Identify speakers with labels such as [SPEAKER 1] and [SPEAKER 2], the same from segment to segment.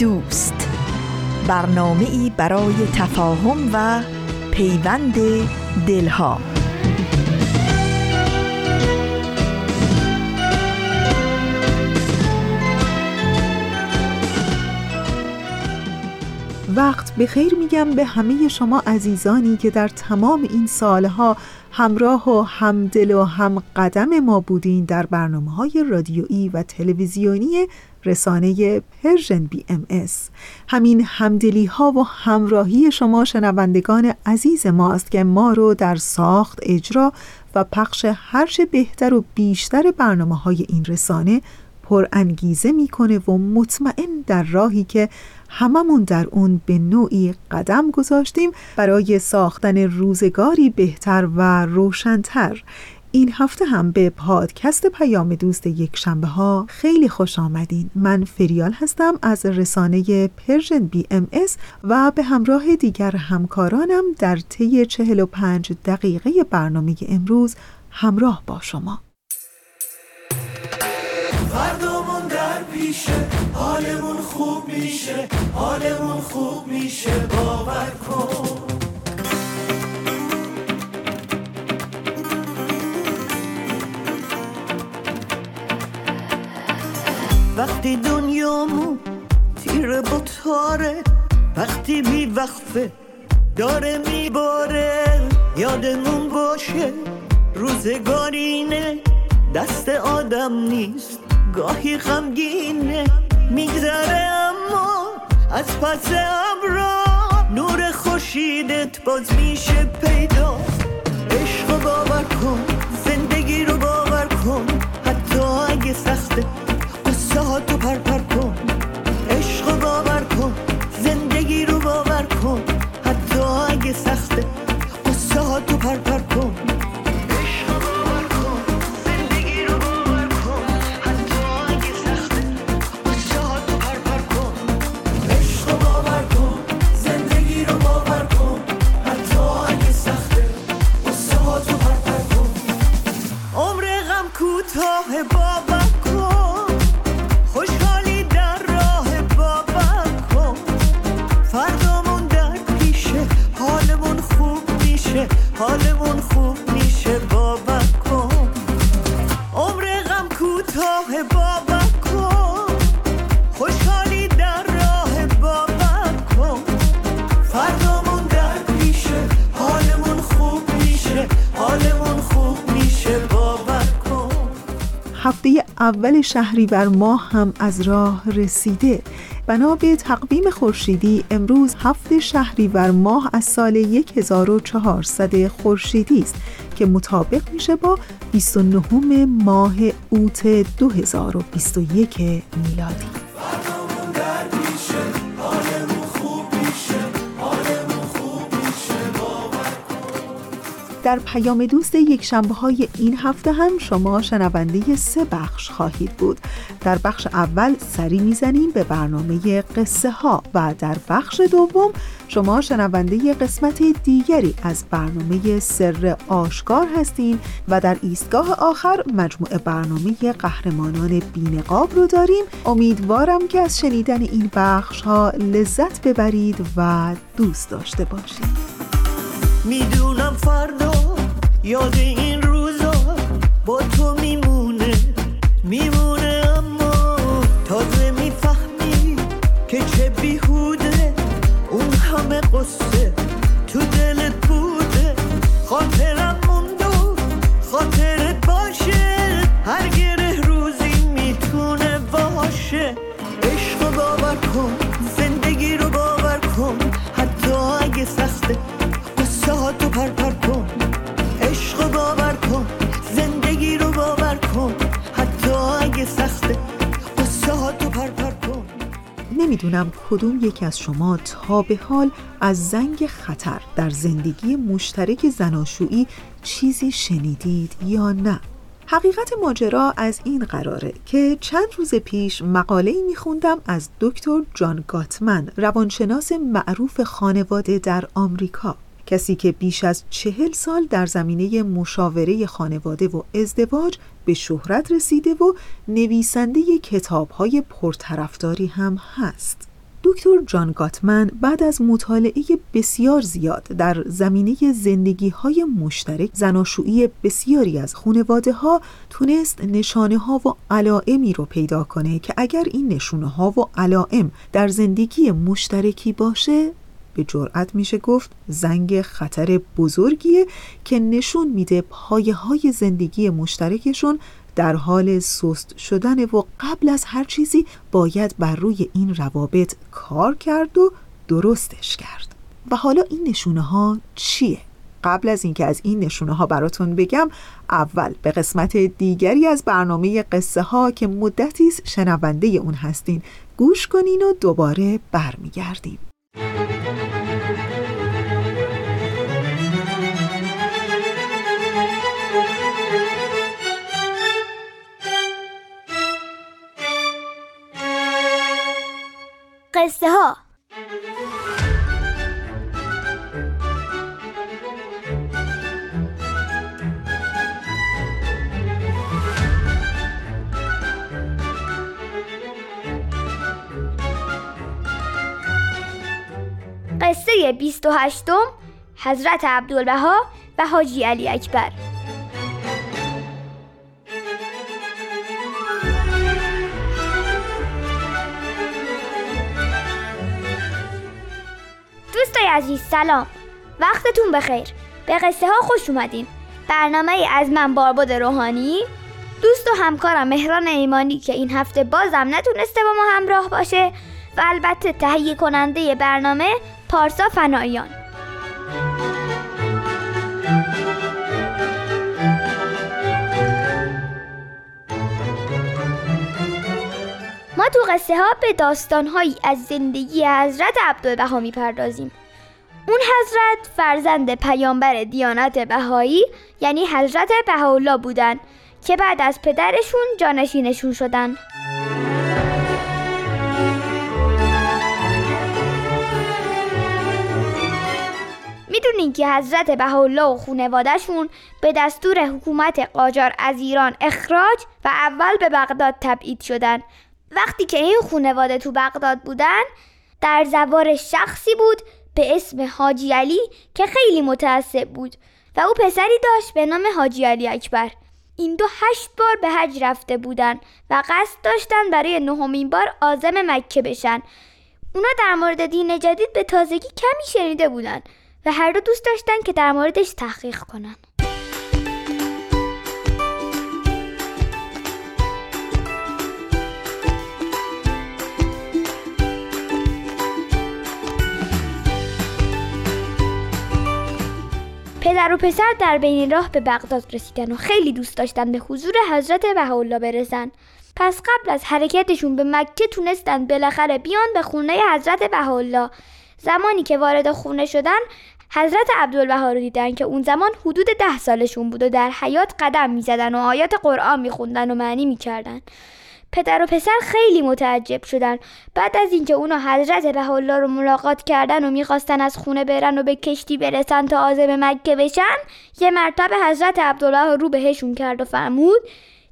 [SPEAKER 1] دوست. برنامه ای برای تفاهم و پیوند دلها.
[SPEAKER 2] وقت به خیر میگم به همه شما عزیزانی که در تمام این سالها همراه و همدل و هم قدم ما بودین در برنامه های رادیویی و تلویزیونی رسانه Persian BMS. همین همدلی ها و همراهی شما شنوندگان عزیز ماست که ما رو در ساخت اجرا و پخش هرچه بهتر و بیشتر برنامه های این رسانه پر انگیزه می‌کنه و مطمئن در راهی که هممون در اون به نوعی قدم گذاشتیم برای ساختن روزگاری بهتر و روشنتر این هفته هم به پادکست پیام دوست یک شنبه ها خیلی خوش آمدین. من فریال هستم از رسانه Persian BMS و به همراه دیگر همکارانم در طی 45 دقیقه برنامه امروز همراه با شما. فردامون در پیشه حالمون خوب میشه حالمون خوب میشه باور کن. وقتی دنیامون تیر بطاره وقتی بی وقفه داره میباره. یادمون باشه روزگارینه دست آدم نیست گاهی غمگینه میگذره. اما از پس ابرا نور خوشیدت باز میشه پیدا. عشق باور کن زندگی رو باور کن. حتی اگه سخته پر پر کن عشق باور کن زندگی رو باور کن حتی اگه سخته قصه ها تو پر پر کن. اول شهریور ماه هم از راه رسیده. بنا به تقویم خورشیدی امروز هفت شهریور ماه از سال 1400 خورشیدی است که مطابق میشه با 29 ماه اوت 2021 میلادی. در پیام دوست یک شنبه های این هفته هم شما شنونده سه بخش خواهید بود. در بخش اول سری می‌زنیم به برنامه قصه ها و در بخش دوم شما شنونده قسمت دیگری از برنامه سر آشکار هستین و در ایستگاه آخر مجموعه برنامه قهرمانان بینقاب رو داریم. امیدوارم که از شنیدن این بخش ها لذت ببرید و دوست داشته باشید. می‌دونم فردا یاد این روزا با تو میمونه میمونه اما تازه می‌فهمی که چه بیهوده. اون همه قصه
[SPEAKER 3] نمی‌دونم کدوم یکی از شما تا به حال از زنگ خطر در زندگی مشترک زناشویی چیزی شنیدید یا نه؟ حقیقت ماجرا از این قراره که چند روز پیش مقاله ای میخوندم از دکتر جان گاتمن روانشناس معروف خانواده در آمریکا. کسی که بیش از چهل سال در زمینه مشاوره خانواده و ازدواج به شهرت رسیده و نویسنده کتابهای پرطرفداری هم هست. دکتر جان گاتمن بعد از مطالعه بسیار زیاد در زمینه زندگی های مشترک زناشویی بسیاری از خانواده ها تونست نشانه ها و علائمی رو پیدا کنه که اگر این نشونه ها و علائم در زندگی مشترکی باشه به جرأت میشه گفت زنگ خطر بزرگیه که نشون میده پایه های زندگی مشترکشون در حال سست شدن و قبل از هر چیزی باید بر روی این روابط کار کرد و درستش کرد و حالا این نشونه ها چیه؟ قبل از اینکه از این نشونه ها براتون بگم اول به قسمت دیگری از برنامه قصه ها که مدتی شنونده اون هستین گوش کنین و دوباره برمیگردیم
[SPEAKER 4] قصة ها. قصه 28 حضرت عبدالبها و حاجی علی اکبر. دوستای عزیز سلام. وقتتون بخیر. به قصه ها خوش اومدین. برنامه از من بارباد روحانی. دوست و همکارم مهران ایمانی که این هفته بازم نتونسته با ما همراه باشه و البته تهیه کننده برنامه پارسا فنایان. ما تو قصه ها به داستانهایی از زندگی حضرت عبدالبها می‌پردازیم. اون حضرت فرزند پیامبر دیانت بهایی یعنی حضرت بهاءالله بودن که بعد از پدرشون جانشینشون شدن. می‌دونین که حضرت بهاءالله و خونوادهشون به دستور حکومت قاجار از ایران اخراج و اول به بغداد تبعید شدن. وقتی که این خونواده تو بغداد بودن در زوار شخصی بود به اسم حاجی علی که خیلی متعصب بود و او پسری داشت به نام حاجی علی اکبر. این دو هشت بار به حج رفته بودن و قصد داشتن برای نهمین بار آزم مکه بشن. اونا در مورد دین جدید به تازگی کمی شنیده بودن. و هر دو دوست داشتن که در موردش تحقیق کنن. پدر و پسر در بین راه به بغداد رسیدن و خیلی دوست داشتن به حضور حضرت بهاءالله برسن. پس قبل از حرکتشون به مکه تونستن بالاخره بیان به خونه حضرت بهاءالله. زمانی که وارد خونه شدن حضرت عبدالبها رو دیدن که اون زمان حدود ده سالشون بود و در حیات قدم می‌زدن و آیات قرآن میخوندن و معنی می‌کردن. پدر و پسر خیلی متعجب شدن. بعد از اینکه اونا حضرت بهاءالله رو ملاقات کردن و می‌خواستن از خونه برن و به کشتی برسن تا آزم مکه بشن یه مرتبه حضرت عبدالله رو بهشون کرد و فرمود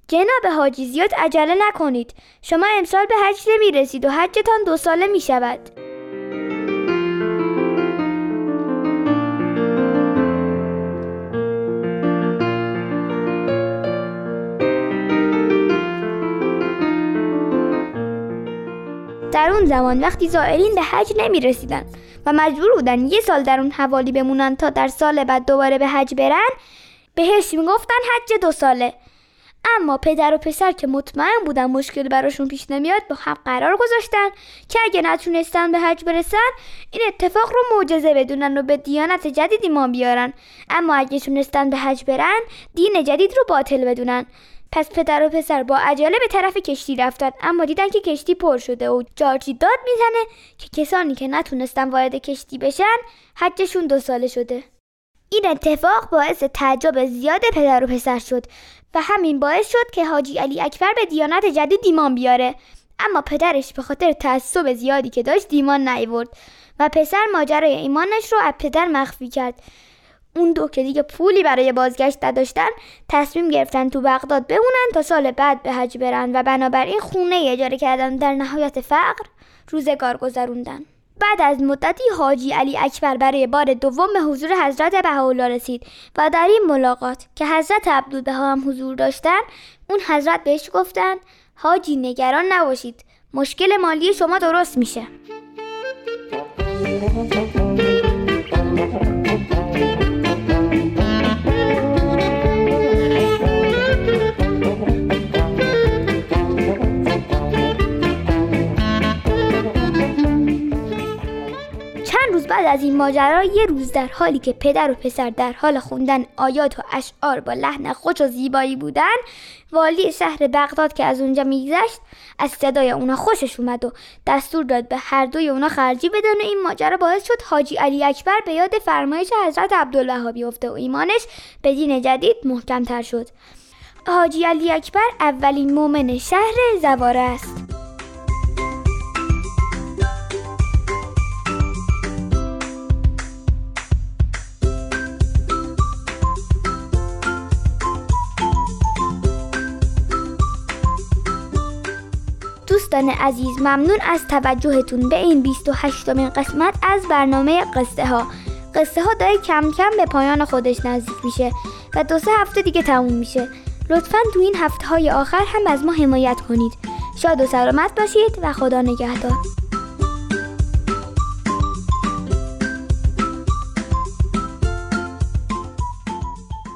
[SPEAKER 4] جناب حاجی زیاد عجله نکنید. شما امسال به حج نمی‌رسید و حجتان دو ساله می‌شود. در اون زمان وقتی زائرین به حج نمی رسیدن و مجبور بودن یه سال در اون حوالی بمونن تا در سال بعد دوباره به حج برن بهش می‌گفتن حج دو ساله. اما پدر و پسر که مطمئن بودن مشکل براشون پیش نمیاد با هم قرار گذاشتن که اگه نتونستن به حج برسن این اتفاق رو معجزه بدونن و به دیانت جدید ایمان بیارن. اما اگه تونستن به حج برن دین جدید رو باطل بدونن. پس پدر و پسر با عجله به طرف کشتی رفتن اما دیدن که کشتی پر شده و جارچی داد می‌زنه که کسانی که نتونستن وارد کشتی بشن حجشون دو ساله شده. این اتفاق باعث تعجب زیاد پدر و پسر شد و همین باعث شد که حاجی علی اکبر به دیانت جدید دیمان بیاره. اما پدرش به خاطر تعصب زیادی که داشت دیمان نیورد و پسر ماجرای ایمانش رو از پدر مخفی کرد. اون دو که دیگه پولی برای بازگشت نداشتن تصمیم گرفتن تو بغداد بمونن تا سال بعد به حج برن و بنابراین خونه اجاره کردن. در نهایت فقر روزگار گذروندن. بعد از مدتی حاجی علی اکبر برای بار دوم به حضور حضرت بهاءالله رسید و در این ملاقات که حضرت عبدالبها هم حضور داشتن اون حضرت بهش گفتن حاجی نگران نباشید مشکل مالی شما درست میشه. بعد از این ماجرا یه روز در حالی که پدر و پسر در حال خوندن آیات و اشعار با لحن خوش و زیبایی بودن والی شهر بغداد که از اونجا میگذشت از صدای اونا خوشش اومد و دستور داد به هر دوی اونا خرجی بدن و این ماجرا باعث شد حاجی علی اکبر به یاد فرمایش حضرت عبدالله بیفته و ایمانش به دین جدید محکمتر شد. حاجی علی اکبر اولین مؤمن شهر زواره است. دوستان عزیز ممنون از توجهتون به این 28 مین قسمت از برنامه قصه ها قصه ها داره کم کم به پایان خودش نزدیک میشه و دو سه هفته دیگه تموم میشه. لطفا تو این هفته های آخر هم از ما حمایت کنید. شاد و سلامت باشید و خدا نگهدار.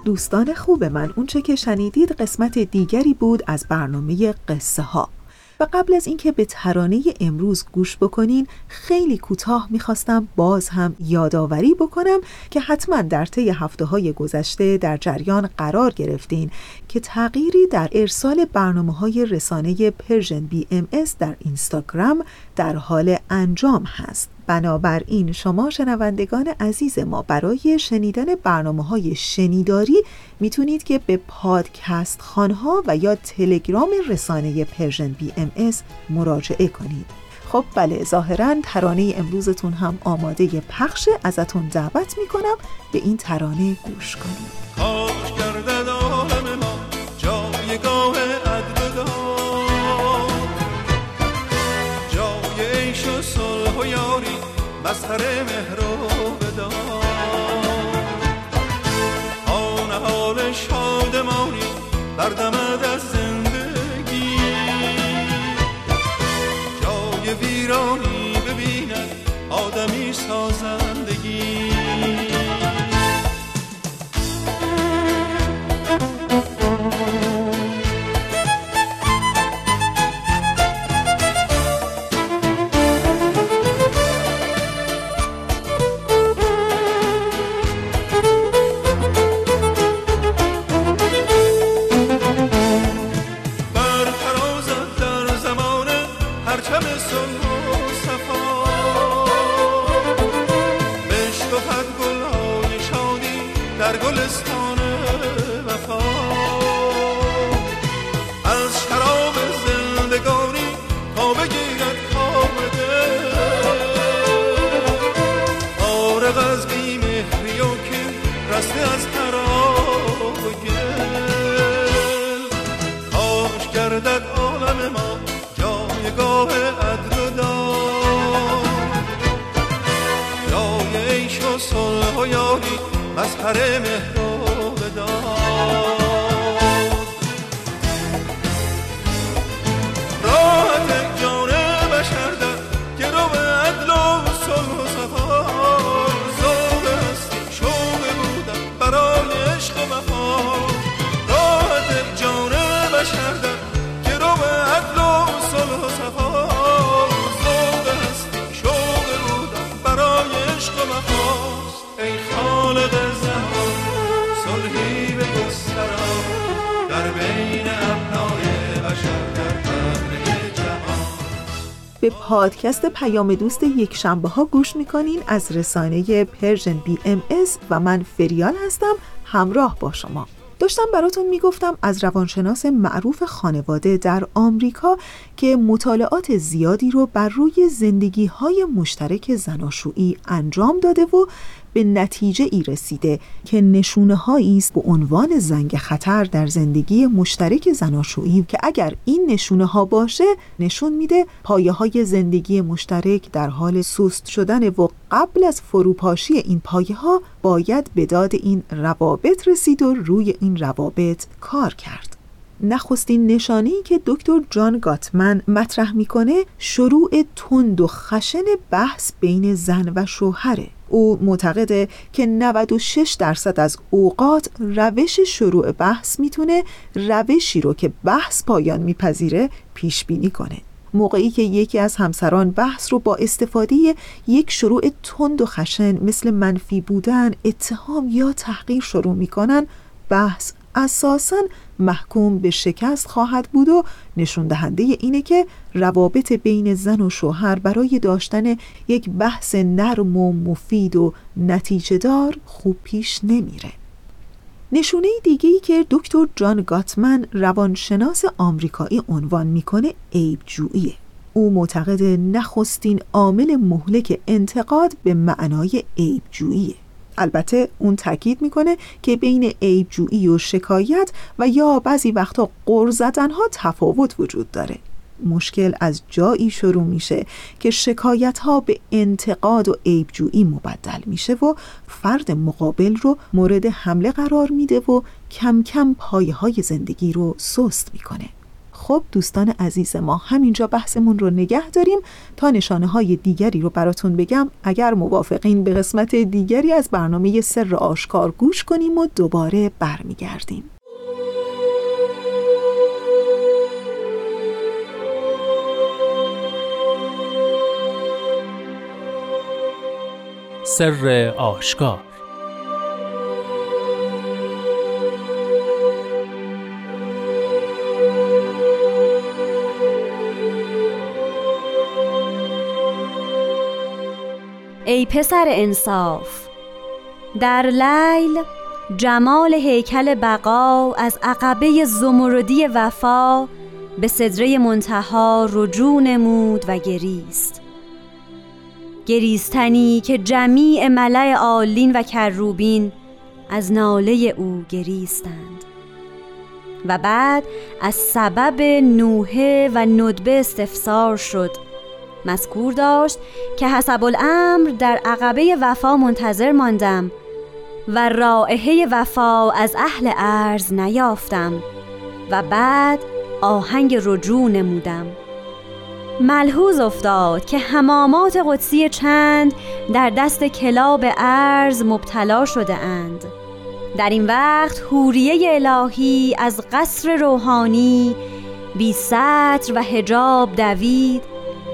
[SPEAKER 3] دوستان خوب من اونچه که شنیدید قسمت دیگری بود از برنامه قصه ها و قبل از اینکه به ترانه امروز گوش بکنین خیلی کوتاه می‌خواستم باز هم یادآوری بکنم که حتما در طی هفته های گذشته در جریان قرار گرفتین که تغییری در ارسال برنامه های رسانه Persian BMS در اینستاگرام در حال انجام هست. بنابراین شما شنوندگان عزیز ما برای شنیدن برنامه های شنیداری می‌تونید که به پادکست خانها و یا تلگرام رسانه Persian BMS مراجعه کنید. خب بله ظاهرا ترانه امروزتون هم آماده پخش. ازتون دعوت می‌کنم به این ترانه گوش کنید.
[SPEAKER 5] مظهر مهر بدار
[SPEAKER 3] پادکست پیام دوست یک شنبه ها گوش می‌کنین از رسانه Persian BMS و من فریال هستم همراه با شما. داشتم براتون می‌گفتم از روانشناس معروف خانواده در آمریکا که مطالعات زیادی رو بر روی زندگی های مشترک زناشویی انجام داده و به نتیجه ای رسیده که نشونه هایی است به عنوان زنگ خطر در زندگی مشترک زناشویی که اگر این نشونه ها باشه نشون میده پایه های زندگی مشترک در حال سست شدن و قبل از فروپاشی این پایه ها باید به داد این روابط رسید و روی این روابط کار کرد. نخستین نشانی که دکتر جان گاتمن مطرح می‌کنه شروع تند و خشن بحث بین زن و شوهره. او معتقده که 96 درصد از اوقات روش شروع بحث می‌تونه روشی رو که بحث پایان میپذیره پیش بینی کنه. موقعی که یکی از همسران بحث رو با استفاده یک شروع تند و خشن مثل منفی بودن، اتهام یا تحقیر شروع می‌کنن بحث اساسا محکوم به شکست خواهد بود و نشون دهنده اینه که روابط بین زن و شوهر برای داشتن یک بحث نرم و مفید و نتیجه دار خوب پیش نمیره. نشونه دیگه ای که دکتر جان گاتمن روانشناس آمریکایی عنوان می‌کنه عیب جوییه او معتقد نخستین عامل مهلک انتقاد به معنای عیب جوییه البته اون تاکید می‌کنه که بین عیبجویی و شکایت و یا بعضی وقتا قر ها تفاوت وجود داره. مشکل از جایی شروع میشه که شکایت ها به انتقاد و عیبجویی مبدل میشه و فرد مقابل رو مورد حمله قرار میده و کم کم پایه های زندگی رو سست می‌کنه. خب دوستان عزیز ما همینجا بحثمون رو نگه داریم تا نشانه های دیگری رو براتون بگم. اگر موافقین به قسمت دیگری از برنامه سر آشکار گوش کنیم و دوباره برمیگردیم.
[SPEAKER 6] سر آشکار
[SPEAKER 7] ای پسر انصاف در لیل جمال هیکل بقا از عقبه زمردی وفا به صدره منتها رجوع نمود و گریست. گریستنی که جمیع ملع آلین و کروبین از ناله او گریستند. و بعد از سبب نوحه و ندبه استفسار شد مذکور داشت که حسب الامر در عقبه وفا منتظر ماندم و رائحه وفا از اهل ارز نیافتم و بعد آهنگ رجوع نمودم. ملحوظ افتاد که همامات قدسی چند در دست کلاب ارز مبتلا شده اند. در این وقت حوریه الهی از قصر روحانی بی و هجاب دوید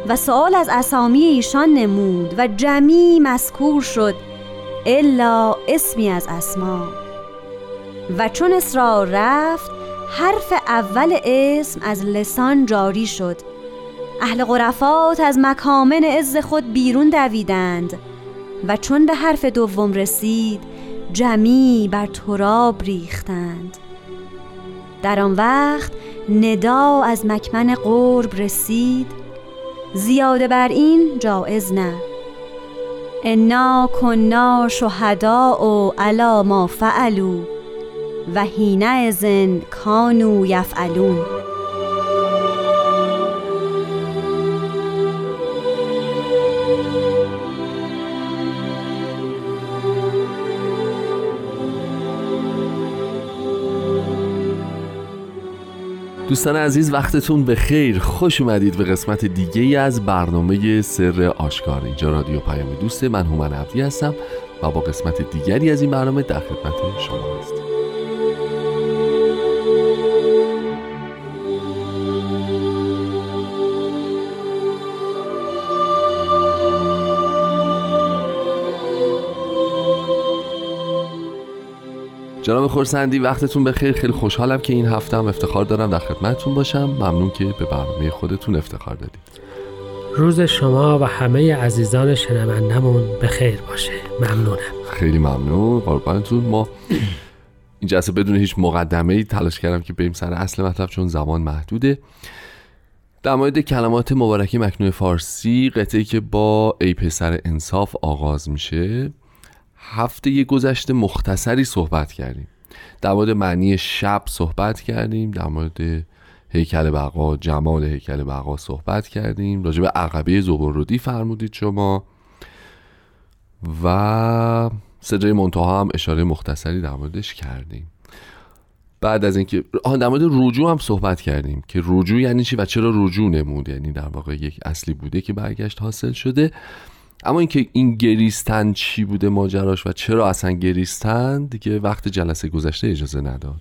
[SPEAKER 7] و سوال از اسامی ایشان نمود و جمی مذکور شد الا اسمی از اسما. و چون اسرار رفت حرف اول اسم از لسان جاری شد. اهل غرفات از مکامن عز خود بیرون دویدند و چون به حرف دوم رسید جمی بر تراب ریختند. در آن وقت ندا از مکمن قرب رسید زیاده بر این جایز نه. انا کنا شهدا و علا ما فعلو و هینه ازن کانو یفعلون.
[SPEAKER 8] دوستان عزیز وقتتون به خیر خوش اومدید به قسمت دیگه ای از برنامه سر آشکار. اینجا رادیو پیام دوست من هومن عبدی هستم و با قسمت دیگری از این برنامه در خدمت شما هستم. جناب خورسندی وقتتون بخیر. خیلی خوشحالم که این هفته هم افتخار دارم در خدمتتون باشم. ممنون که به برنامه خودتون افتخار دادید.
[SPEAKER 6] روز شما و همه عزیزان شنوندمون به خیر باشه. ممنونم.
[SPEAKER 8] خیلی ممنون. قربانتون. ما این جلسه بدون هیچ مقدمه ای تلاش کردم که بریم سر اصل مطلب چون زمان محدوده. در مورد کلمات مبارکی مکنون فارسی قطعی که با ای پسر انصاف آغاز میشه. هفته گذشته مختصری صحبت کردیم. در مورد معنی شب صحبت کردیم در مورد هیکل بقا جمال هیکل بقا صحبت کردیم. راجع به عقبه زبرودی فرمودید شما. و صدای منتها هم اشاره مختصری در موردش کردیم. بعد از اینکه در مورد رجوع هم صحبت کردیم که رجوع یعنی چی و چرا رجوع نمود؟ یعنی در واقع یک اصلی بوده که برگشت حاصل شده. اما اینکه این گریستن چی بوده ماجراش و چرا اصلا گریستن دیگه وقت جلسه گذشته اجازه نداد.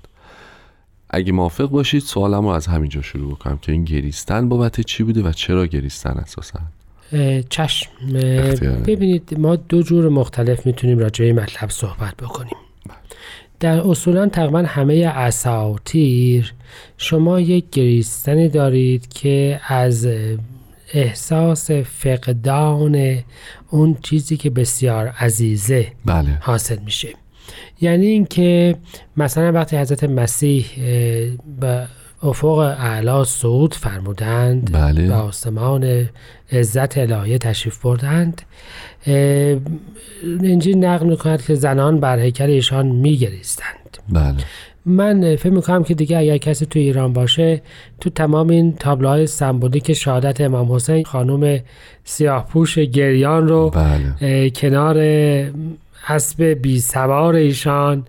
[SPEAKER 8] اگه موافق باشید سوالم رو از همینجا شروع کنم که این گریستن بابت چی بوده و چرا گریستن اساسا؟
[SPEAKER 6] چشم. ببینید ما دو جور مختلف می‌تونیم راجع به مطلب صحبت بکنیم. در اصولا تقریبا همه اساطیر شما یک گریستنی دارید که از احساس فقدان اون چیزی که بسیار عزیزه
[SPEAKER 8] بله.
[SPEAKER 6] حاصل میشه یعنی اینکه مثلا وقتی حضرت مسیح به افق اعلا صعود فرمودند
[SPEAKER 8] بله.
[SPEAKER 6] به آسمان عزت الهیه تشریف بردند انجیل نقل می‌کند که زنان بر هیکل ایشان میگریستند
[SPEAKER 8] بله
[SPEAKER 6] من فکر می‌کنم که دیگه اگر کسی تو ایران باشه تو تمام این تابلوهای سمبولیک شهادت امام حسین خانم سیاهپوش گریان رو
[SPEAKER 8] بله.
[SPEAKER 6] کنار حسب بی سوار ایشان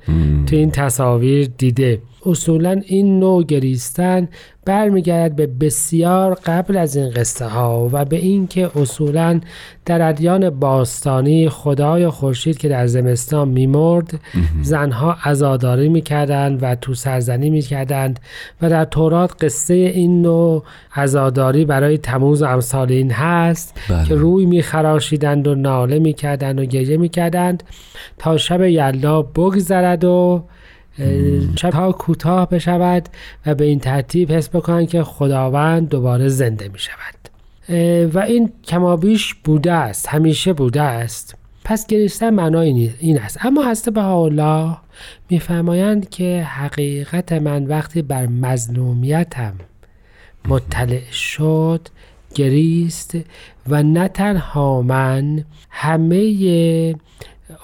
[SPEAKER 6] تو این تصاویر دیده اصولا این نوع گریستن برمیگرد به بسیار قبل از این قصه ها و به اینکه اصولا در ادیان باستانی خدای خورشید که در زمستان میمرد زنها عزاداری می‌کردند و تو سرزنی می‌کردند و در تورات قصه این نوع عزاداری برای تموز و امثال این هست
[SPEAKER 8] بله.
[SPEAKER 6] که روی میخراشیدند و ناله می‌کردند و گریه می‌کردند تا شب یلا بگذرد و شب ها کوتاه بشود و به این ترتیب حس بکنند که خداوند دوباره زنده می شود. و این کمابیش بوده است همیشه بوده است. پس گریستن معنای این است. اما هسته به الله میفرمایند که حقیقت من وقتی بر مظلومیتم مطلع شد گریست و نه تنها من همه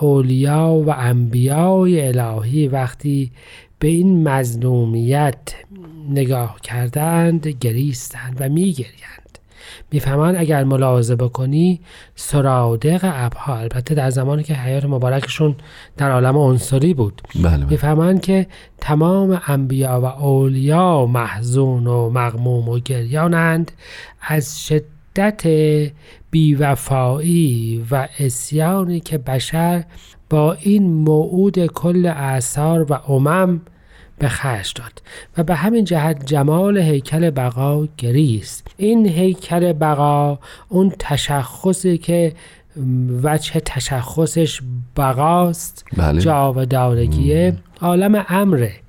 [SPEAKER 6] اولیا و انبیای الهی وقتی به این مظلومیت نگاه کردند گریستند و میگریند. می‌فهمند اگر ملاحظه بکنی سرادق ابها البته در زمانی که حیات مبارکشون در عالم عنصری بود.
[SPEAKER 8] بله
[SPEAKER 6] می‌فهمند که تمام انبیا و اولیا محزون و مغموم و گریانند. از شدت بیوفایی و اسیانی که بشر با این موعود کل اعثار و امم به خرج داد و به همین جهت جمال هیکل بقا گریست. این هیکل بقا اون تشخصی که وجه تشخصش بقاست
[SPEAKER 8] بله.
[SPEAKER 6] جاودانگیه عالم امره.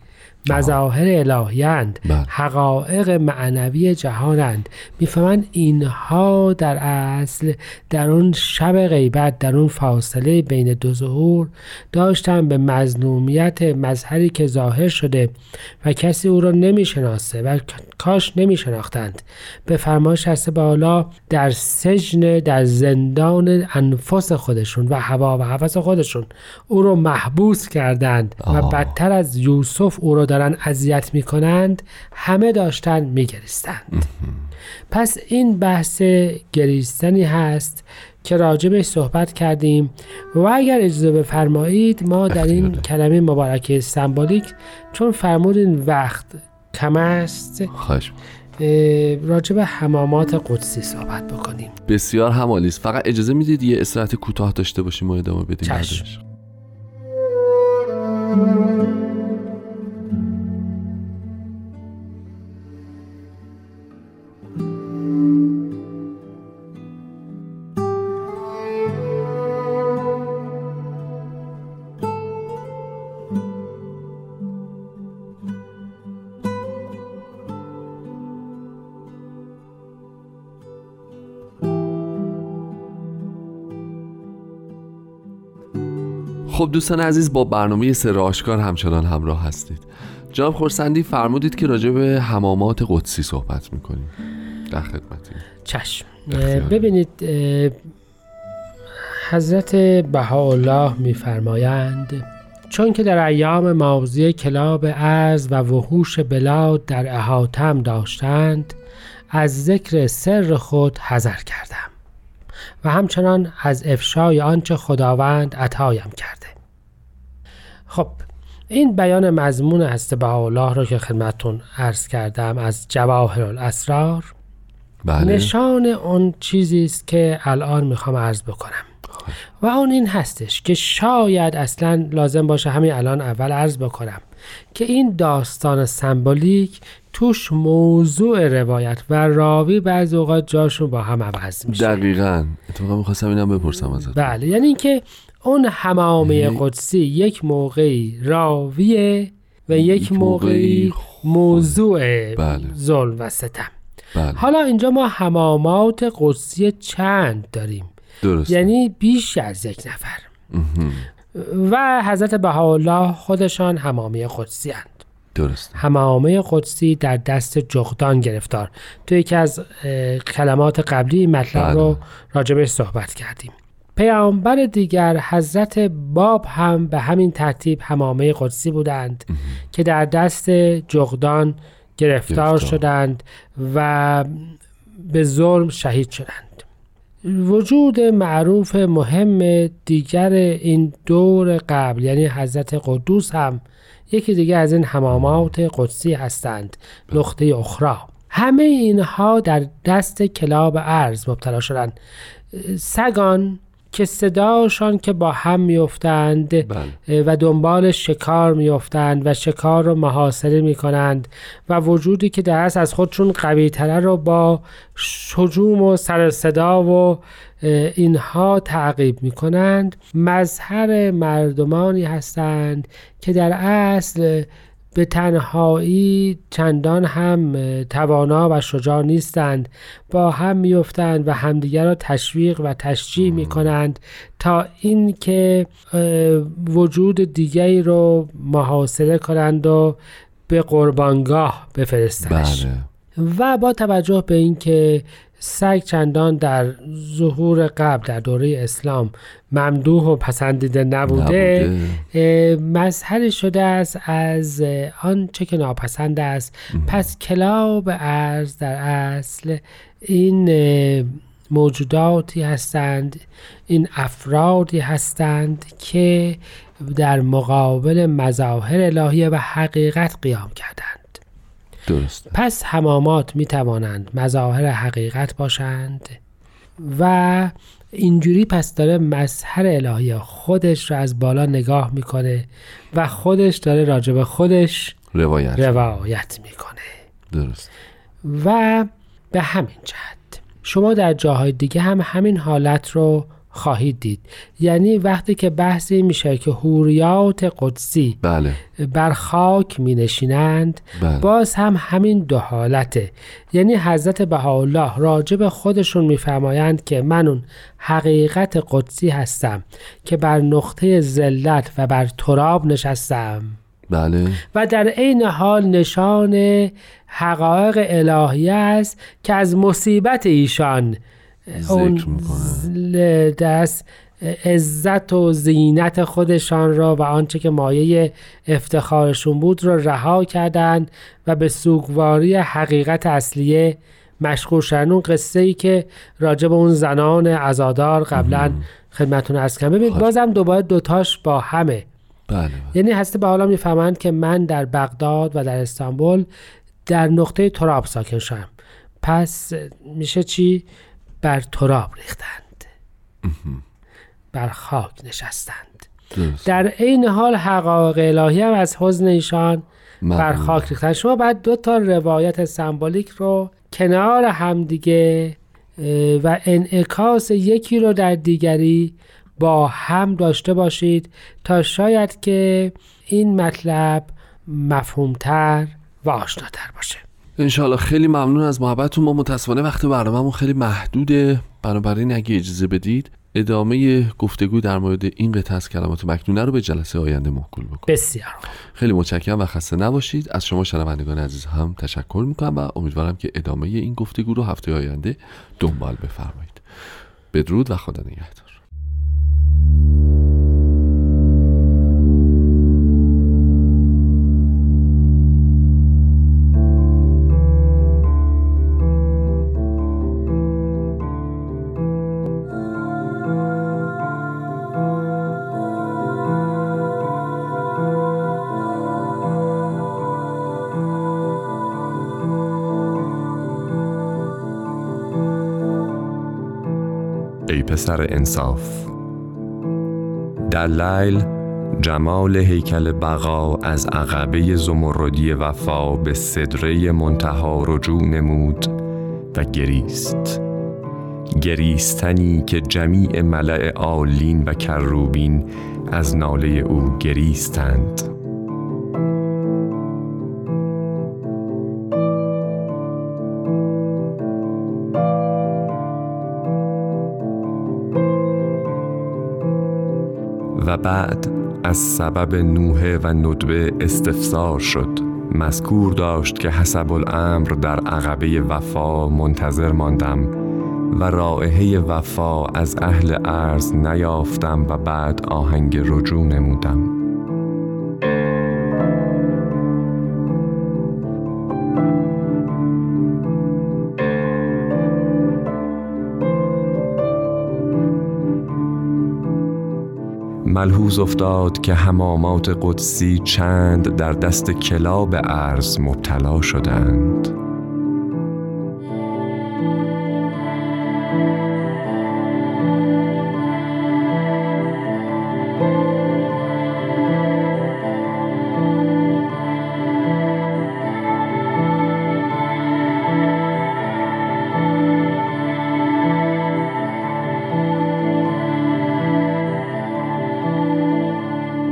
[SPEAKER 6] مظاهر الهیند
[SPEAKER 8] بله.
[SPEAKER 6] حقایق معنوی جهانند می‌فهمند اینها در اصل در اون شب غیبت در اون فاصله بین دو ظهور داشتن به مظلومیت مظهری که ظاهر شده و کسی او را نمی‌شناسه و کاش نمیشناختند به فرمایش هسته بالا در سجن در زندان انفس خودشون و هوا و هوس خودشون او رو محبوس کردند و. بدتر از یوسف او رو دارن اذیت می‌کنند همه داشتن میگریستند. پس این بحث گریستنی هست که راجبش صحبت کردیم و اگر اجازه بفرمایید ما در این. کلمه مبارکه سمبولیک چون فرمودین وقت کم است
[SPEAKER 8] خواهش.
[SPEAKER 6] اه، راجب حمامات قدسی صحبت بکنیم.
[SPEAKER 8] بسیار همالی است. فقط اجازه می‌دید یه استراحت کوتاه داشته باشیم و ادامه بدیم خب دوستان عزیز با برنامه سر آشکار همچنان همراه هستید. جناب خورسندی فرمودید که راجع به حمامات قدسی صحبت می‌کنیم. در خدمتی
[SPEAKER 6] چشم. ببینید حضرت بهاءالله میفرمایند چون که در ایام ماضی کلاب ارز و وحوش بلاد در احاتم داشتند از ذکر سر خود حذر کردم و همچنان از افشای آنچه خداوند عطایم کرده. خب این بیان مضمون هست بهاءالله رو که خدمتتون عرض کردم از جواهر الاسرار
[SPEAKER 8] بله.
[SPEAKER 6] نشان اون چیزی است که الان می‌خوام عرض بکنم. و اون این هستش که شاید اصلا لازم باشه همین الان اول عرض بکنم که این داستان سمبولیک توش موضوع روایت و راوی بعضی اوقات جاشون با هم عوض میشه.
[SPEAKER 8] دقیقا. اتفاقا می‌خواستم اینم بپرسم ازت
[SPEAKER 6] بله یعنی اینکه اون حمامه قدسی یک موقعی راویه و یک
[SPEAKER 8] موقعی
[SPEAKER 6] موضوع
[SPEAKER 8] بله.
[SPEAKER 6] ظلم و ستم
[SPEAKER 8] بله.
[SPEAKER 6] حالا اینجا ما حمامات قدسی چند داریم؟
[SPEAKER 8] درست
[SPEAKER 6] یعنی بیش از یک نفر. و حضرت بهاءالله خودشان حمامه قدسی هند
[SPEAKER 8] درست
[SPEAKER 6] حمامه قدسی در دست جغدان گرفتار. تو یکی از کلمات قبلی مطلب
[SPEAKER 8] بله.
[SPEAKER 6] رو راجبش صحبت کردیم. پیامبر دیگر حضرت باب هم به همین ترتیب حمامه قدسی بودند که در دست جغدان گرفتار
[SPEAKER 8] گرفتار.
[SPEAKER 6] شدند و به ظلم شهید شدند. وجود معروف مهم دیگر این دور قبل یعنی حضرت قدوس هم یکی دیگه از این حمامات قدسی هستند نقطه اخرى همه اینها در دست کلاب ارز مبتلا شدند. سگان که صداشان که با هم میافتند
[SPEAKER 8] بله.
[SPEAKER 6] و دنبال شکار میافتند و شکار رو محاصره می‌کنند و وجودی که در از خودشون قوی تره رو با شجوم و سر صدا و اینها تعقیب می‌کنند. مظهر مردمانی هستند که در اصل به تنهایی چندان هم توانا و شجاع نیستند. با هم میفتند و همدیگر را تشویق و تشجیع می کنند تا اینکه وجود دیگری رو محاصره کنند و به قربانگاه بفرستنش.
[SPEAKER 8] بله.
[SPEAKER 6] و با توجه به اینکه سگ چندان در ظهور قبل در دوره اسلام ممدوح و پسندیده نبوده,
[SPEAKER 8] نبوده.
[SPEAKER 6] مظهر شده است از آنچه که ناپسند است. پس کلاب ارز در اصل این موجوداتی هستند این افرادی هستند که در مقابل مظاهر الهیه و حقیقت قیام کردند.
[SPEAKER 8] درسته.
[SPEAKER 6] پس حمامات می توانند مظاهر حقیقت باشند و اینجوری پس داره مظهر الهی خودش رو از بالا نگاه می‌کنه و خودش داره راجب خودش
[SPEAKER 8] روایت
[SPEAKER 6] روایت می‌کنه.
[SPEAKER 8] درست
[SPEAKER 6] و به همین جهت شما در جاهای دیگه هم همین حالت رو خواهید دید. یعنی وقتی که بحثی میشه که هوریات قدسی
[SPEAKER 8] بله.
[SPEAKER 6] بر خاک می نشینند
[SPEAKER 8] بله.
[SPEAKER 6] باز هم همین دو حالته. یعنی حضرت بهاءالله راجب خودشون میفرمایند که من اون حقیقت قدسی هستم که بر نقطه ذلت و بر تراب نشستم.
[SPEAKER 8] بله.
[SPEAKER 6] و در عین حال نشان حقایق الهی است که از مصیبت ایشان اون دست عزت و زینت خودشان را و آنچه که مایه افتخارشون بود را رها کردند و به سوگواری حقیقت اصلیه مشغول شدن. اون قصه ای که راجع به اون زنان عزادار قبلا خدمتون از کردم. ببینید بازم دوباره دوتاش با همه.
[SPEAKER 8] بله
[SPEAKER 6] یعنی هستی به حالا می‌فهمند که من در بغداد و در استانبول در نقطه تراب ساکن شدم پس میشه چی؟ بر تراب ریختند. بر خاک نشستند.
[SPEAKER 8] درست.
[SPEAKER 6] در عین حال حقایق الهی هم از حزن ایشان بر. خاک ریختن شما بعد دو تا روایت سمبولیک رو کنار همدیگه و انعکاس یکی رو در دیگری با هم داشته باشید تا شاید که این مطلب مفهومتر و آشناتر باشه.
[SPEAKER 8] انشالله خیلی ممنون از محبتتون. ما متاسفانه وقت برنامهمون خیلی محدوده. بنابراین اگه اجازه بدید ادامه گفتگو در مورد این قطعه از کلمات مکنونه رو به جلسه آینده موکول بکنیم
[SPEAKER 6] بسیار
[SPEAKER 8] خیلی متشکرم و خسته نباشید. از شما شنوندگان عزیز هم تشکر می‌کنم و امیدوارم که ادامه این گفتگو رو هفته آینده دنبال بفرمایید. بدرود و خدا نگهدار.
[SPEAKER 9] پسر انصاف. در لیل جمال هیکل بقا از عقبه زمردی وفا به سدره منتهی رجوع نمود و گریست. گریستنی که جمیع ملأ عالین و کروبین از ناله او گریستند. بعد از سبب نوحه و ندبه استفسار شد. مذکور داشت که حسب الامر در عقبه وفا منتظر ماندم و رائحه وفا از اهل ارز نیافتم و بعد آهنگ رجوع نمودم. ملحوظ افتاد که حمامات قدسی چند در دست کلاب ارز مبتلا شدند.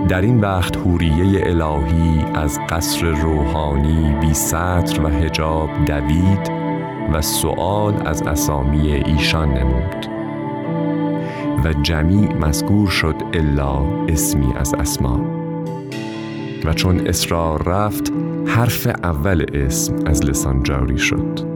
[SPEAKER 9] در این وقت حوریه الهی از قصر روحانی بی سطر و هجاب دوید و سؤال از اسامی ایشان نمود. و جمیع مذکور شد الا اسمی از اسما. و چون اصرار رفت حرف اول اسم از لسان جاری شد.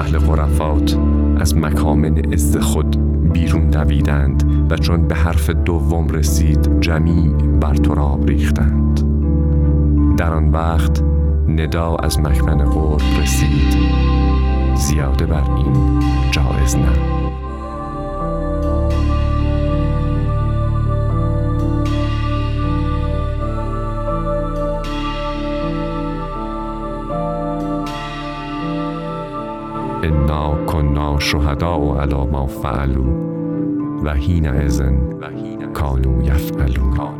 [SPEAKER 9] اهل غرفات از مکامن از خود بیرون دویدند و چون به حرف دوم رسید جمیع بر تراب ریختند. در آن وقت ندا از مکمن قرب رسید. زیاده بر این جایز نه. کنا شهداء علی ما فعلوا و حین ازن کانو یفعلون.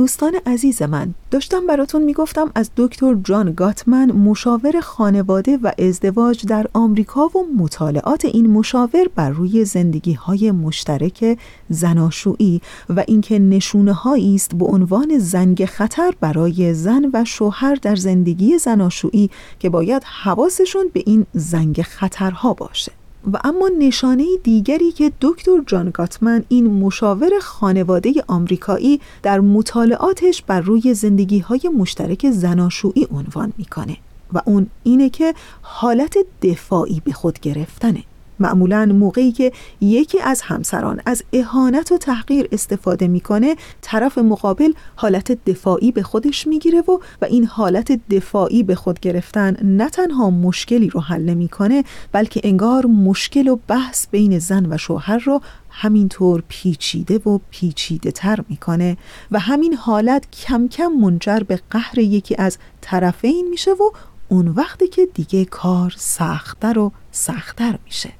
[SPEAKER 3] دوستان عزیز من داشتم براتون می‌گفتم از دکتر جان گاتمن مشاور خانواده و ازدواج در آمریکا و مطالعات این مشاور بر روی زندگی های مشترک زناشویی و اینکه نشونه هایی است به عنوان زنگ خطر برای زن و شوهر در زندگی زناشویی که باید حواسشون به این زنگ خطرها باشه. و اما نشانه دیگری که دکتر جان گاتمن این مشاور خانواده آمریکایی در مطالعاتش بر روی زندگی های مشترک زناشویی عنوان می‌کنه و اون اینه که حالت دفاعی به خود گرفتنه. معمولا موقعی که یکی از همسران از اهانت و تحقیر استفاده می‌کنه طرف مقابل حالت دفاعی به خودش می‌گیره و و این حالت دفاعی به خود گرفتن نه تنها مشکلی رو حل می‌کنه بلکه انگار مشکل و بحث بین زن و شوهر رو همینطور پیچیده و پیچیده تر می‌کنه و همین حالت کم کم منجر به قهر یکی از طرفین میشه و اون وقتی که دیگه کار سختتر و سختتر میشه.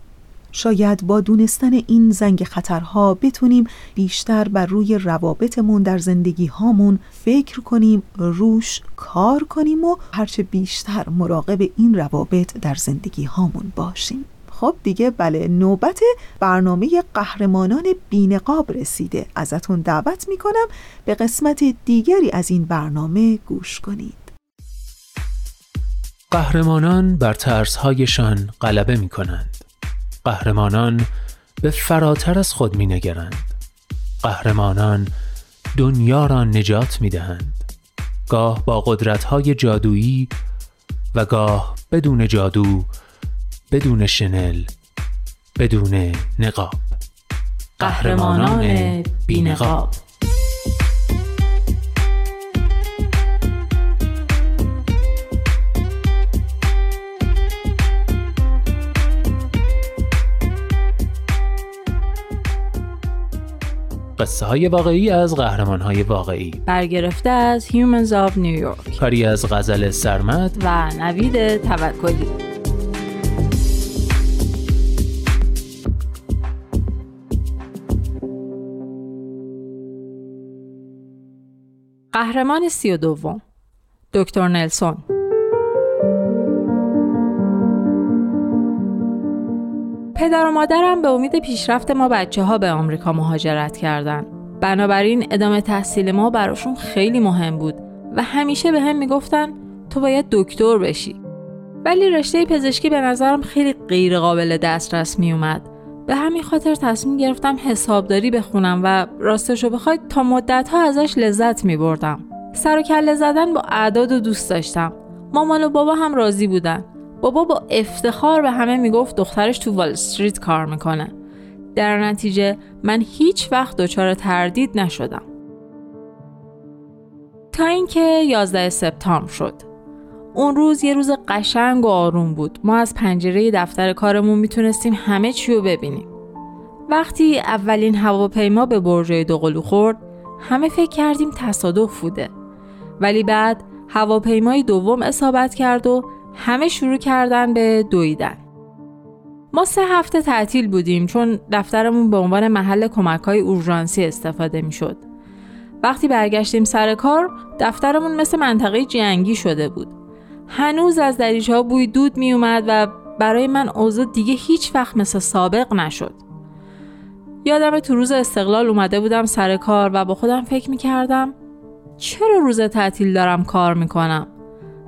[SPEAKER 3] شاید با دونستن این زنگ خطرها بتونیم بیشتر بر روی روابطمون در زندگی هامون فکر کنیم روش کار کنیم و هرچه بیشتر مراقب این روابط در زندگی هامون باشیم. خب دیگه بله نوبت برنامه قهرمانان بینقاب رسیده. ازتون دعوت می‌کنم به قسمت دیگری از این برنامه گوش کنید.
[SPEAKER 10] قهرمانان بر ترسهایشان غلبه می کنند. قهرمانان به فراتر از خود می نگرند. قهرمانان دنیا را نجات می دهند. گاه با قدرتهای جادویی و گاه بدون جادو بدون شنل بدون نقاب قهرمانان بینقاب قصه های واقعی از قهرمان های واقعی.
[SPEAKER 11] برگرفته از Humans of New York.
[SPEAKER 10] کاری از غزل سرمت
[SPEAKER 11] و نوید توکلی. قهرمان سی و دوم. دکتر نلسون. پدر و مادرم به امید پیشرفت ما بچه ها به آمریکا مهاجرت کردند. بنابراین ادامه تحصیل ما براشون خیلی مهم بود و همیشه به هم می‌گفتن تو باید دکتر بشی. ولی رشته پزشکی به نظرم خیلی غیر قابل دسترس می اومد. به همین خاطر تصمیم گرفتم حسابداری بخونم و راستشو بخواید تا مدت ها ازش لذت می بردم. سر و کله زدن با اعداد و دوست داشتم. مامان و بابا هم راضی بودن. بابا با افتخار به همه می‌گفت دخترش تو وال استریت کار می‌کنه. در نتیجه من هیچ وقت دچار تردید نشدم. تا اینکه 11 سپتامبر شد. اون روز یه روز قشنگ و آروم بود. ما از پنجره دفتر کارمون می‌تونستیم همه چی رو ببینیم. وقتی اولین هواپیما به برج دوقلو خورد، همه فکر کردیم تصادف بوده. ولی بعد هواپیمای دوم اصابت کرد و همه شروع کردن به دویدن. ما سه هفته تعطیل بودیم چون دفترمون به عنوان محل کمک های اورژانسی استفاده می شد. وقتی برگشتیم سر کار دفترمون مثل منطقه جنگی شده بود. هنوز از دریچه ها بوی دود می اومد و برای من اوضاع دیگه هیچ وقت مثل سابق نشد. یادم تو روز استقلال اومده بودم سر کار و با خودم فکر می کردم چرا روز تعطیل دارم کار می کنم؟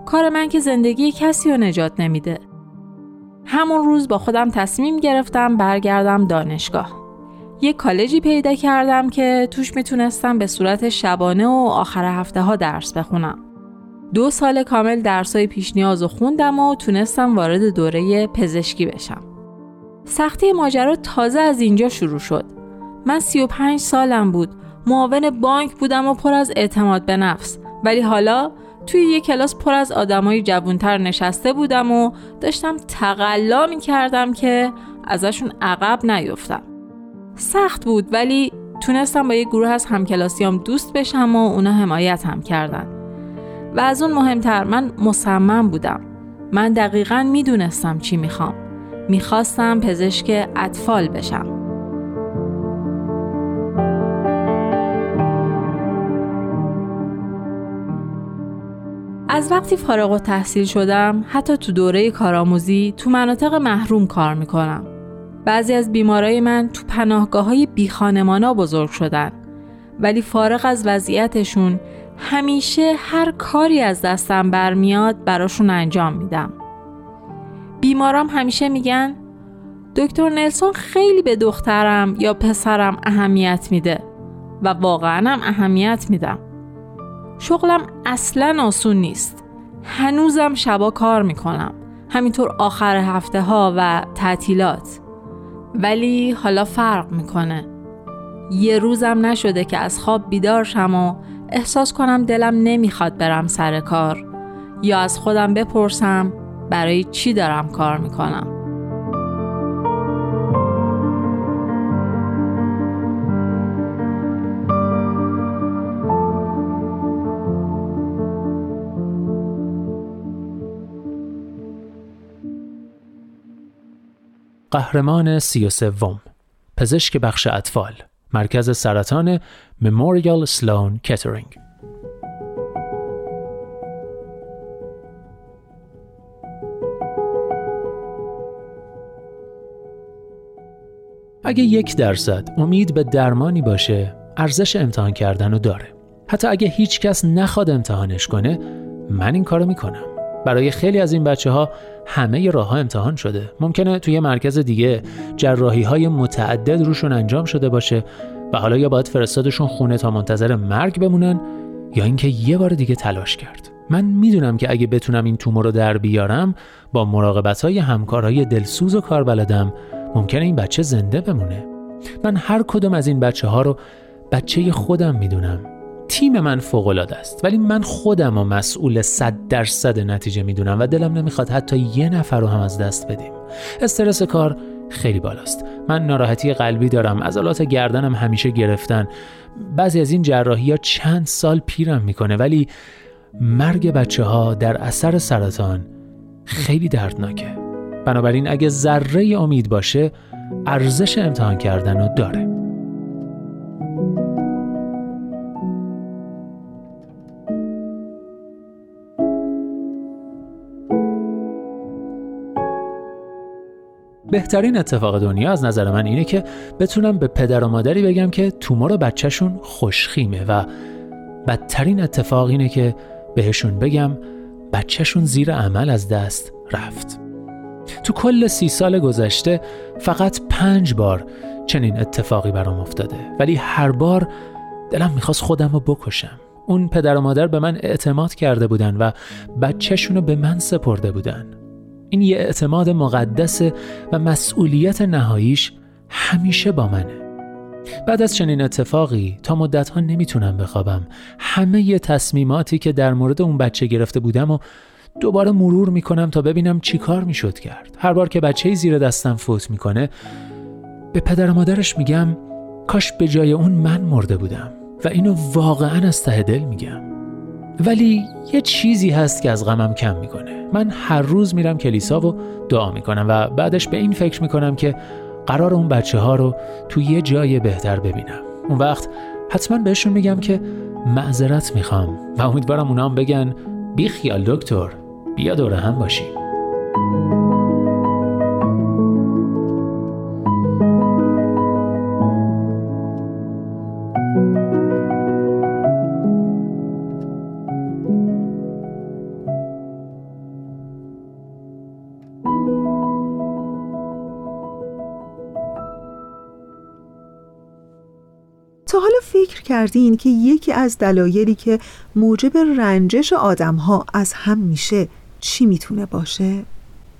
[SPEAKER 11] کار من که زندگی کسی رو نجات نمیده. همون روز با خودم تصمیم گرفتم برگردم دانشگاه. یک کالجی پیدا کردم که توش می‌تونستم به صورت شبانه و آخر هفته ها درس بخونم. دو سال کامل درسای پیش نیاز و خوندم و تونستم وارد دوره پزشکی بشم. سختی ماجرا تازه از اینجا شروع شد. من 35 سالم بود. معاون بانک بودم و پر از اعتماد به نفس. ولی حالا توی یه کلاس پر از آدمای جوانتر نشسته بودم و داشتم تقلا می کردم که ازشون عقب نیفتم. سخت بود ولی تونستم با یه گروه از همکلاسیام دوست بشم و اونا حمایت هم کردن. و از اون مهمتر من مصمم بودم. من دقیقا می‌دونستم چی می‌خوام. می‌خواستم پزشک اطفال بشم. از وقتی فارغ و تحصیل شدم حتی تو دوره کارآموزی تو مناطق محروم کار می‌کنم. بعضی از بیمارای من تو پناهگاه های بی بزرگ شدن ولی فارغ از وضعیتشون همیشه هر کاری از دستم برمیاد براشون انجام میدم. بیمارام همیشه میگن دکتر نلسون خیلی به دخترم یا پسرم اهمیت میده و واقعا هم اهمیت میدم. شغلم اصلا آسون نیست. هنوزم شبا کار می‌کنم. همینطور آخر هفته ها و تعطیلات. ولی حالا فرق می‌کنه یه روزم نشده که از خواب بیدار شم و احساس کنم دلم نمی‌خواد برم سر کار یا از خودم بپرسم برای چی دارم کار می‌کنم
[SPEAKER 10] قهرمان سی و سوم پزشک بخش اطفال مرکز سرطان مموریال سلون کترینگ اگه یک درصد امید به درمانی باشه ارزش امتحان کردن رو داره. حتی اگه هیچ کس نخواد امتحانش کنه من این کارو می‌کنم. برای خیلی از این بچه ها همه راه ها امتحان شده. ممکنه توی مرکز دیگه جراحی های متعدد روشون انجام شده باشه و حالا یا باید فرستادشون خونه تا منتظر مرگ بمونن یا اینکه یه بار دیگه تلاش کرد. من می‌دونم که اگه بتونم این تومور رو در بیارم با مراقبت های همکارهای دلسوز و کاربلدم ممکنه این بچه زنده بمونه. من هر کدوم از این بچه ها رو بچه خودم می‌دونم. تیم من فوق است. ولی من خودم و مسئول صد درصد نتیجه می‌دونم و دلم نمی‌خواد حتی یه نفر رو هم از دست بدیم. استرس کار خیلی بالاست. من ناراحتی قلبی دارم عضلات گردنم همیشه گرفتن. بعضی از این جراحی ها چند سال پیرم می‌کنه ولی مرگ بچه ها در اثر سرطان خیلی دردناکه. بنابراین اگه ذره امید باشه ارزش امتحان کردن رو داره. بهترین اتفاق دنیا از نظر من اینه که بتونم به پدر و مادری بگم که تومور بچهشون خوشخیمه و بدترین اتفاق اینه که بهشون بگم بچهشون زیر عمل از دست رفت. تو کل سی سال گذشته فقط پنج بار چنین اتفاقی برام افتاده ولی هر بار دلم می‌خواست خودم رو بکشم. اون پدر و مادر به من اعتماد کرده بودن و بچهشون رو به من سپرده بودن. این یه اعتماد مقدس و مسئولیت نهاییش همیشه با منه. بعد از چنین اتفاقی تا مدت ها نمی‌تونم بخوابم. همه ی تصمیماتی که در مورد اون بچه گرفته بودم و دوباره مرور می‌کنم تا ببینم چی کار می‌شد کرد. هر بار که بچه زیر دستم فوت می‌کنه به پدر و مادرش میگم کاش به جای اون من مرده بودم. و اینو واقعا از ته دل میگم. ولی یه چیزی هست که از غمم کم می‌کنه. من هر روز میرم کلیسا و دعا می‌کنم و بعدش به این فکر می‌کنم که قرار اون بچه ها رو تو یه جای بهتر ببینم. اون وقت حتما بهشون میگم که معذرت می‌خوام و امیدوارم اونا هم بگن بی خیال دکتر بیا دوره هم باشیم.
[SPEAKER 3] کردین که یکی از دلایلی که موجب رنجش آدم ها از هم میشه چی می‌تونه باشه؟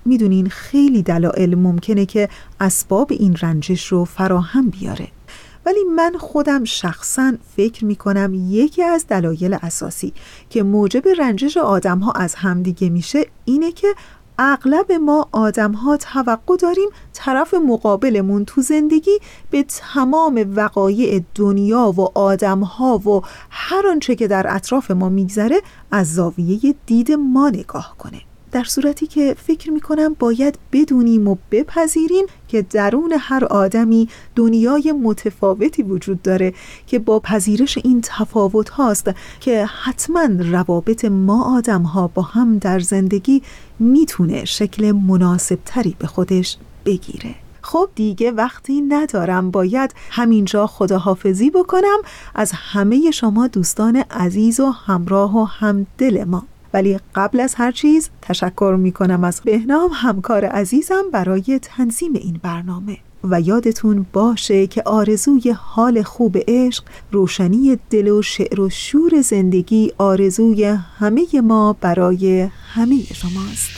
[SPEAKER 3] می‌دونین خیلی دلایل ممکنه که اسباب این رنجش رو فراهم بیاره ولی من خودم شخصا فکر می‌کنم یکی از دلایل اساسی که موجب رنجش آدم ها از همدیگه میشه اینه که اغلب ما آدم ها توقع داریم طرف مقابلمون تو زندگی به تمام وقایع دنیا و آدم ها و هر آنچه که در اطراف ما میگذره از زاویه دید ما نگاه کنه. در صورتی که فکر می کنم باید بدونیم و بپذیریم که درون هر آدمی دنیای متفاوتی وجود داره که با پذیرش این تفاوت هاست که حتما روابط ما آدم ها با هم در زندگی می‌تونه شکل مناسب تری به خودش بگیره. خب دیگه وقتی ندارم باید همینجا خداحافظی بکنم از همه شما دوستان عزیز و همراه و همدل ما. ولی قبل از هر چیز تشکر می کنم از بهنام همکار عزیزم برای تنظیم این برنامه. و یادتون باشه که آرزوی حال خوب عشق روشنی دل و شعر و شور زندگی آرزوی همه ما برای همه شماست.